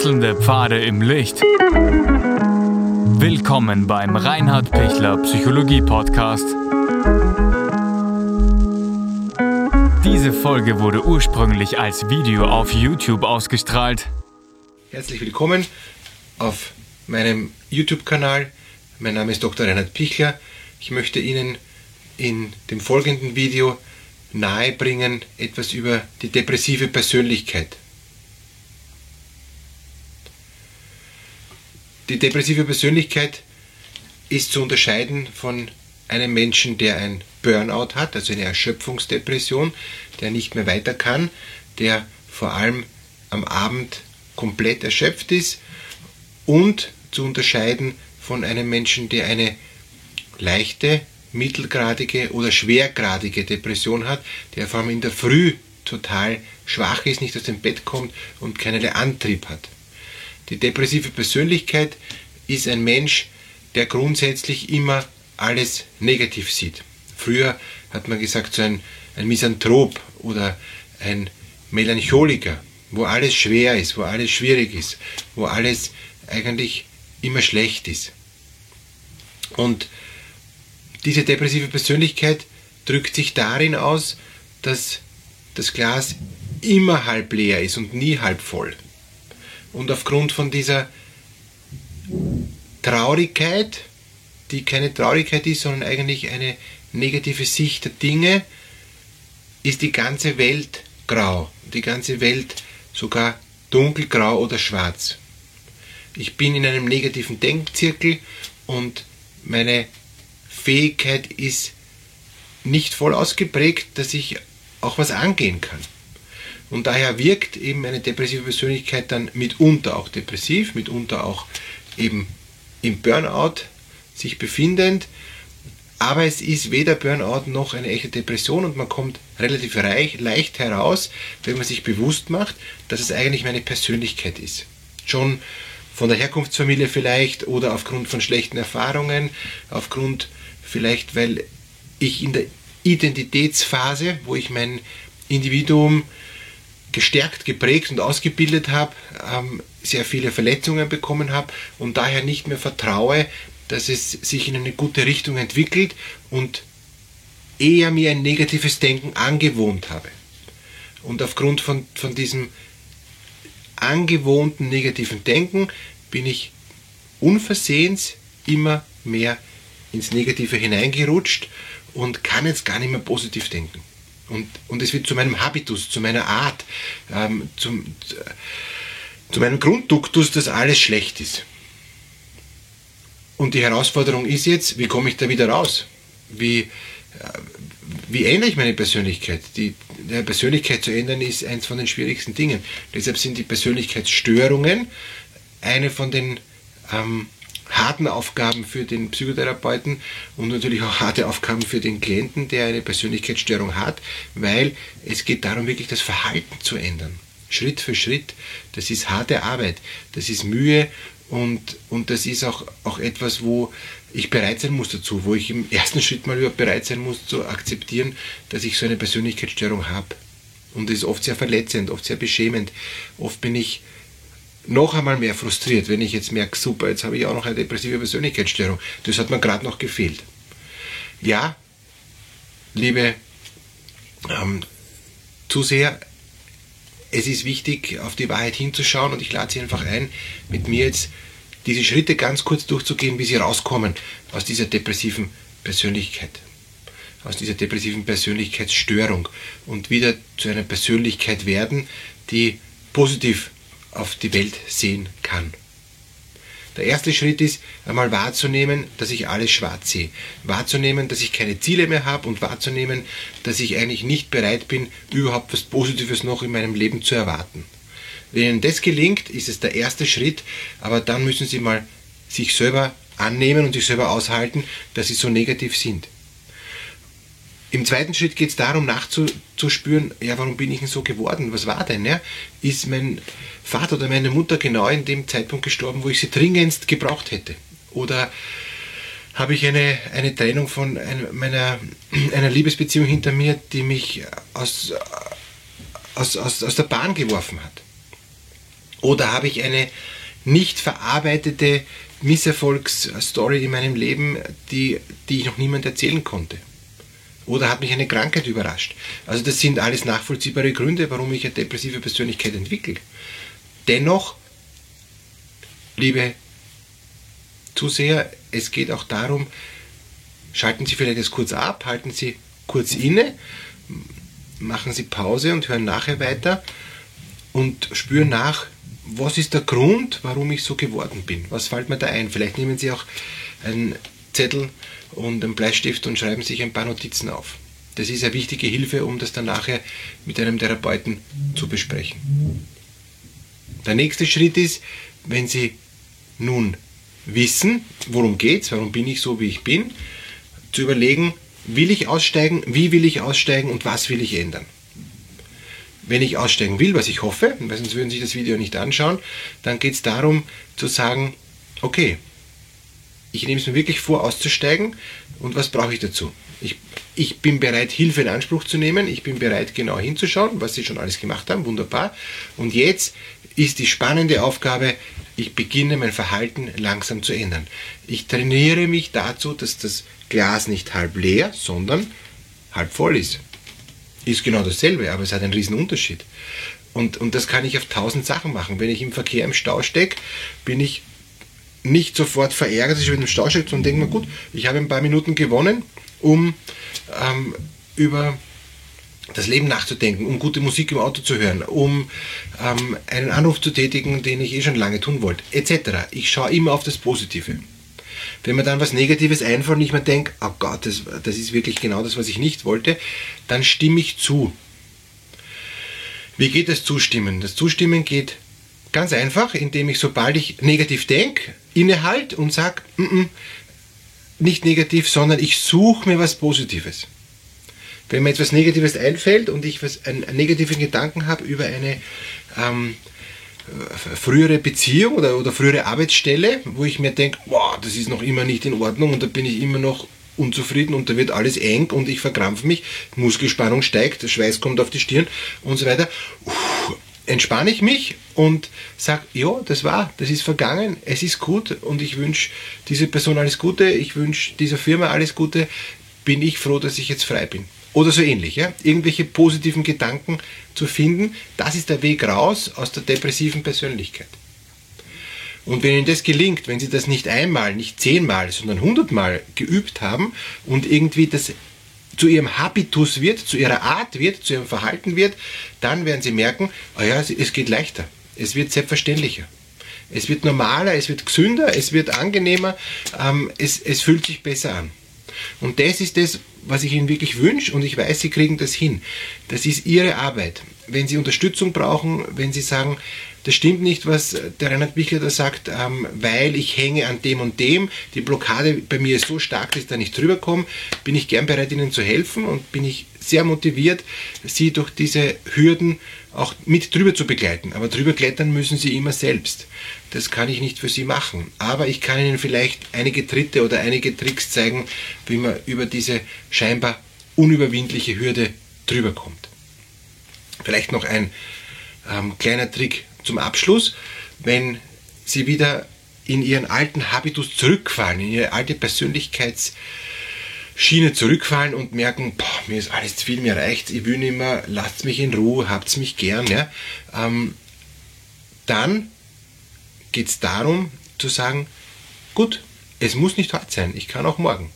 Wechselnde Pfade im Licht. Willkommen beim Reinhard Pichler Psychologie Podcast. Diese Folge wurde ursprünglich als Video auf YouTube ausgestrahlt. Herzlich willkommen auf meinem YouTube-Kanal. Mein Name ist Dr. Reinhard Pichler. Ich möchte Ihnen in dem folgenden Video nahebringen etwas über die depressive Persönlichkeit. Die depressive Persönlichkeit ist zu unterscheiden von einem Menschen, der ein Burnout hat, also eine Erschöpfungsdepression, der nicht mehr weiter kann, der vor allem am Abend komplett erschöpft ist und zu unterscheiden von einem Menschen, der eine leichte, mittelgradige oder schwergradige Depression hat, der vor allem in der Früh total schwach ist, nicht aus dem Bett kommt und keinen Antrieb hat. Die depressive Persönlichkeit ist ein Mensch, der grundsätzlich immer alles negativ sieht. Früher hat man gesagt, so ein, ein Misanthrop oder ein Melancholiker, wo alles schwer ist, wo alles schwierig ist, wo alles eigentlich immer schlecht ist. Und diese depressive Persönlichkeit drückt sich darin aus, dass das Glas immer halb leer ist und nie halb voll. Und aufgrund von dieser Traurigkeit, die keine Traurigkeit ist, sondern eigentlich eine negative Sicht der Dinge, ist die ganze Welt grau, die ganze Welt sogar dunkelgrau oder schwarz. Ich bin in einem negativen Denkzirkel und meine Fähigkeit ist nicht voll ausgeprägt, dass ich auch was angehen kann. Und daher wirkt eben eine depressive Persönlichkeit dann mitunter auch depressiv, mitunter auch eben im Burnout sich befindend. Aber es ist weder Burnout noch eine echte Depression und man kommt relativ reich, leicht heraus, wenn man sich bewusst macht, dass es eigentlich meine Persönlichkeit ist. Schon von der Herkunftsfamilie vielleicht oder aufgrund von schlechten Erfahrungen, aufgrund vielleicht, weil ich in der Identitätsphase, wo ich mein Individuum gestärkt, geprägt und ausgebildet habe, ähm, sehr viele Verletzungen bekommen habe und daher nicht mehr vertraue, dass es sich in eine gute Richtung entwickelt und eher mir ein negatives Denken angewohnt habe. Und aufgrund von, von diesem angewohnten negativen Denken bin ich unversehens immer mehr ins Negative hineingerutscht und kann jetzt gar nicht mehr positiv denken. Und, und es wird zu meinem Habitus, zu meiner Art, ähm, zum, zu meinem Grundduktus, dass alles schlecht ist. Und die Herausforderung ist jetzt, wie komme ich da wieder raus? Wie, äh, wie ändere ich meine Persönlichkeit? Die, die Persönlichkeit zu ändern ist eines von den schwierigsten Dingen. Deshalb sind die Persönlichkeitsstörungen eine von den ähm, harten Aufgaben für den Psychotherapeuten und natürlich auch harte Aufgaben für den Klienten, der eine Persönlichkeitsstörung hat, weil es geht darum, wirklich das Verhalten zu ändern. Schritt für Schritt. Das ist harte Arbeit, das ist Mühe und, und das ist auch, auch etwas, wo ich bereit sein muss dazu, wo ich im ersten Schritt mal überhaupt bereit sein muss zu akzeptieren, dass ich so eine Persönlichkeitsstörung habe. Und das ist oft sehr verletzend, oft sehr beschämend. Oft bin ich noch einmal mehr frustriert, wenn ich jetzt merke, super, jetzt habe ich auch noch eine depressive Persönlichkeitsstörung. Das hat mir gerade noch gefehlt. Ja, liebe ähm, Zuseher, es ist wichtig, auf die Wahrheit hinzuschauen und ich lade Sie einfach ein, mit mir jetzt diese Schritte ganz kurz durchzugehen, wie Sie rauskommen aus dieser depressiven Persönlichkeit, aus dieser depressiven Persönlichkeitsstörung und wieder zu einer Persönlichkeit werden, die positiv auf die Welt sehen kann. Der erste Schritt ist, einmal wahrzunehmen, dass ich alles schwarz sehe. Wahrzunehmen, dass ich keine Ziele mehr habe und wahrzunehmen, dass ich eigentlich nicht bereit bin, überhaupt was Positives noch in meinem Leben zu erwarten. Wenn Ihnen das gelingt, ist es der erste Schritt, aber dann müssen Sie mal sich selber annehmen und sich selber aushalten, dass Sie so negativ sind. Im zweiten Schritt geht es darum, nachzuspüren, ja, warum bin ich denn so geworden? Was war denn? Ja? Ist mein Vater oder meine Mutter genau in dem Zeitpunkt gestorben, wo ich sie dringendst gebraucht hätte? Oder habe ich eine, eine Trennung von meiner, einer Liebesbeziehung hinter mir, die mich aus, aus, aus, aus der Bahn geworfen hat? Oder habe ich eine nicht verarbeitete Misserfolgsstory in meinem Leben, die, die ich noch niemand erzählen konnte? Oder hat mich eine Krankheit überrascht? Also das sind alles nachvollziehbare Gründe, warum ich eine depressive Persönlichkeit entwickle. Dennoch, liebe Zuseher, es geht auch darum, schalten Sie vielleicht das kurz ab, halten Sie kurz inne, machen Sie Pause und hören nachher weiter und spüren nach, was ist der Grund, warum ich so geworden bin? Was fällt mir da ein? Vielleicht nehmen Sie auch einen Zettel und einen Bleistift und schreiben sich ein paar Notizen auf. Das ist eine wichtige Hilfe, um das dann nachher mit einem Therapeuten zu besprechen. Der nächste Schritt ist, wenn Sie nun wissen, worum geht es, warum bin ich so, wie ich bin, zu überlegen, will ich aussteigen, wie will ich aussteigen und was will ich ändern. Wenn ich aussteigen will, was ich hoffe, weil sonst würden Sie sich das Video nicht anschauen, dann geht es darum zu sagen, okay, ich nehme es mir wirklich vor, auszusteigen und was brauche ich dazu? Ich, ich bin bereit, Hilfe in Anspruch zu nehmen, ich bin bereit, genau hinzuschauen, was Sie schon alles gemacht haben, wunderbar. Und jetzt ist die spannende Aufgabe, ich beginne mein Verhalten langsam zu ändern. Ich trainiere mich dazu, dass das Glas nicht halb leer, sondern halb voll ist. Ist genau dasselbe, aber es hat einen riesen Unterschied. Und, und das kann ich auf tausend Sachen machen. Wenn ich im Verkehr im Stau stecke, bin ich nicht sofort verärgert, dass ich mit dem Stau stecke, sondern denke mir, gut, ich habe ein paar Minuten gewonnen, um ähm, über das Leben nachzudenken, um gute Musik im Auto zu hören, um ähm, einen Anruf zu tätigen, den ich eh schon lange tun wollte, etc. Ich schaue immer auf das Positive. Wenn mir dann was Negatives einfällt und ich mir denke, oh Gott, das, das ist wirklich genau das, was ich nicht wollte, dann stimme ich zu. Wie geht das Zustimmen? Das Zustimmen geht ganz einfach, indem ich, sobald ich negativ denke, innehalte und sage, mm -mm, nicht negativ, sondern ich suche mir was Positives. Wenn mir etwas Negatives einfällt und ich was, einen, einen negativen Gedanken habe über eine ähm, frühere Beziehung oder, oder frühere Arbeitsstelle, wo ich mir denke, wow, das ist noch immer nicht in Ordnung und da bin ich immer noch unzufrieden und da wird alles eng und ich verkrampfe mich, Muskelspannung steigt, der Schweiß kommt auf die Stirn und so weiter. Uff, entspanne ich mich und sage, ja, das war, das ist vergangen, es ist gut und ich wünsche dieser Person alles Gute, ich wünsche dieser Firma alles Gute, bin ich froh, dass ich jetzt frei bin. Oder so ähnlich, ja? irgendwelche positiven Gedanken zu finden, das ist der Weg raus aus der depressiven Persönlichkeit. Und wenn Ihnen das gelingt, wenn Sie das nicht einmal, nicht zehnmal, sondern hundertmal geübt haben und irgendwie das zu Ihrem Habitus wird, zu Ihrer Art wird, zu Ihrem Verhalten wird, dann werden Sie merken, oh ja, es geht leichter, es wird selbstverständlicher. Es wird normaler, es wird gesünder, es wird angenehmer, ähm, es, es fühlt sich besser an. Und das ist das, was ich Ihnen wirklich wünsche und ich weiß, Sie kriegen das hin. Das ist Ihre Arbeit. Wenn Sie Unterstützung brauchen, wenn Sie sagen, das stimmt nicht, was der Reinhard Bichler da sagt, ähm, weil ich hänge an dem und dem, die Blockade bei mir ist so stark, dass ich da nicht drüber komme, bin ich gern bereit, Ihnen zu helfen und bin ich sehr motiviert, Sie durch diese Hürden auch mit drüber zu begleiten. Aber drüber klettern müssen Sie immer selbst. Das kann ich nicht für Sie machen. Aber ich kann Ihnen vielleicht einige Tritte oder einige Tricks zeigen, wie man über diese scheinbar unüberwindliche Hürde drüber kommt. Vielleicht noch ein ähm, kleiner Trick zum Abschluss. Wenn Sie wieder in Ihren alten Habitus zurückfallen, in Ihre alte Persönlichkeits- Schiene zurückfallen und merken, boah, mir ist alles zu viel, mir reicht ich will nicht mehr, lasst mich in Ruhe, habt's mich gern, ja, ähm, dann geht es darum zu sagen, gut, es muss nicht heute sein, ich kann auch morgen.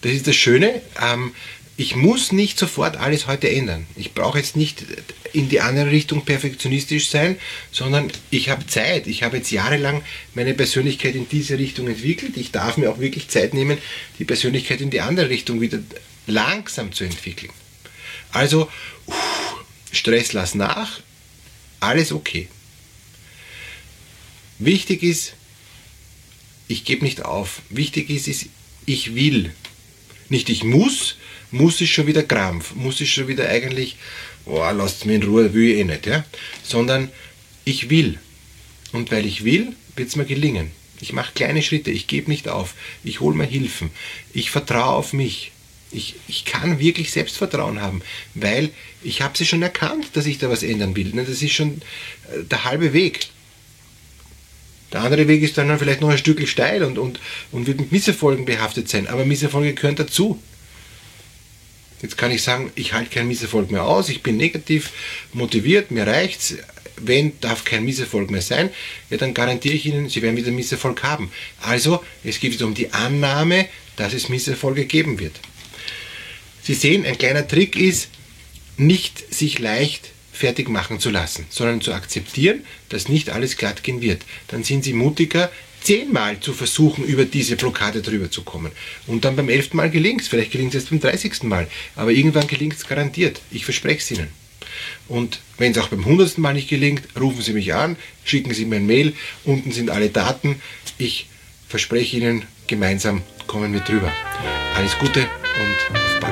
Das ist das Schöne, ähm, ich muss nicht sofort alles heute ändern. Ich brauche jetzt nicht in die andere Richtung perfektionistisch sein, sondern ich habe Zeit. Ich habe jetzt jahrelang meine Persönlichkeit in diese Richtung entwickelt. Ich darf mir auch wirklich Zeit nehmen, die Persönlichkeit in die andere Richtung wieder langsam zu entwickeln. Also, uff, Stress lass nach, alles okay. Wichtig ist, ich gebe nicht auf. Wichtig ist, ist, ich will. Nicht ich muss, muss ich schon wieder Krampf, muss ich schon wieder eigentlich, oh, lasst mich in Ruhe, will ich eh nicht, ja? sondern ich will. Und weil ich will, wird es mir gelingen. Ich mache kleine Schritte, ich gebe nicht auf, ich hole mir Hilfen, ich vertraue auf mich. Ich, ich kann wirklich Selbstvertrauen haben, weil ich habe sie schon erkannt, dass ich da was ändern will. Das ist schon äh, der halbe Weg. Der andere Weg ist dann vielleicht noch ein Stück steil und, und, und wird mit Misserfolgen behaftet sein. Aber Misserfolge gehören dazu. Jetzt kann ich sagen, ich halte keinen Misserfolg mehr aus, ich bin negativ motiviert, mir reicht's. Wenn darf kein Misserfolg mehr sein, ja, dann garantiere ich Ihnen, Sie werden wieder Misserfolg haben. Also, es geht um die Annahme, dass es Misserfolge geben wird. Sie sehen, ein kleiner Trick ist, nicht sich leicht fertig machen zu lassen, sondern zu akzeptieren, dass nicht alles glatt gehen wird. Dann sind Sie mutiger, zehnmal zu versuchen, über diese Blockade drüber zu kommen. Und dann beim elften Mal gelingt es, vielleicht gelingt es erst beim dreißigsten Mal, aber irgendwann gelingt es garantiert. Ich verspreche es Ihnen. Und wenn es auch beim hundertsten Mal nicht gelingt, rufen Sie mich an, schicken Sie mir ein Mail, unten sind alle Daten. Ich verspreche Ihnen, gemeinsam kommen wir drüber. Alles Gute und auf bald.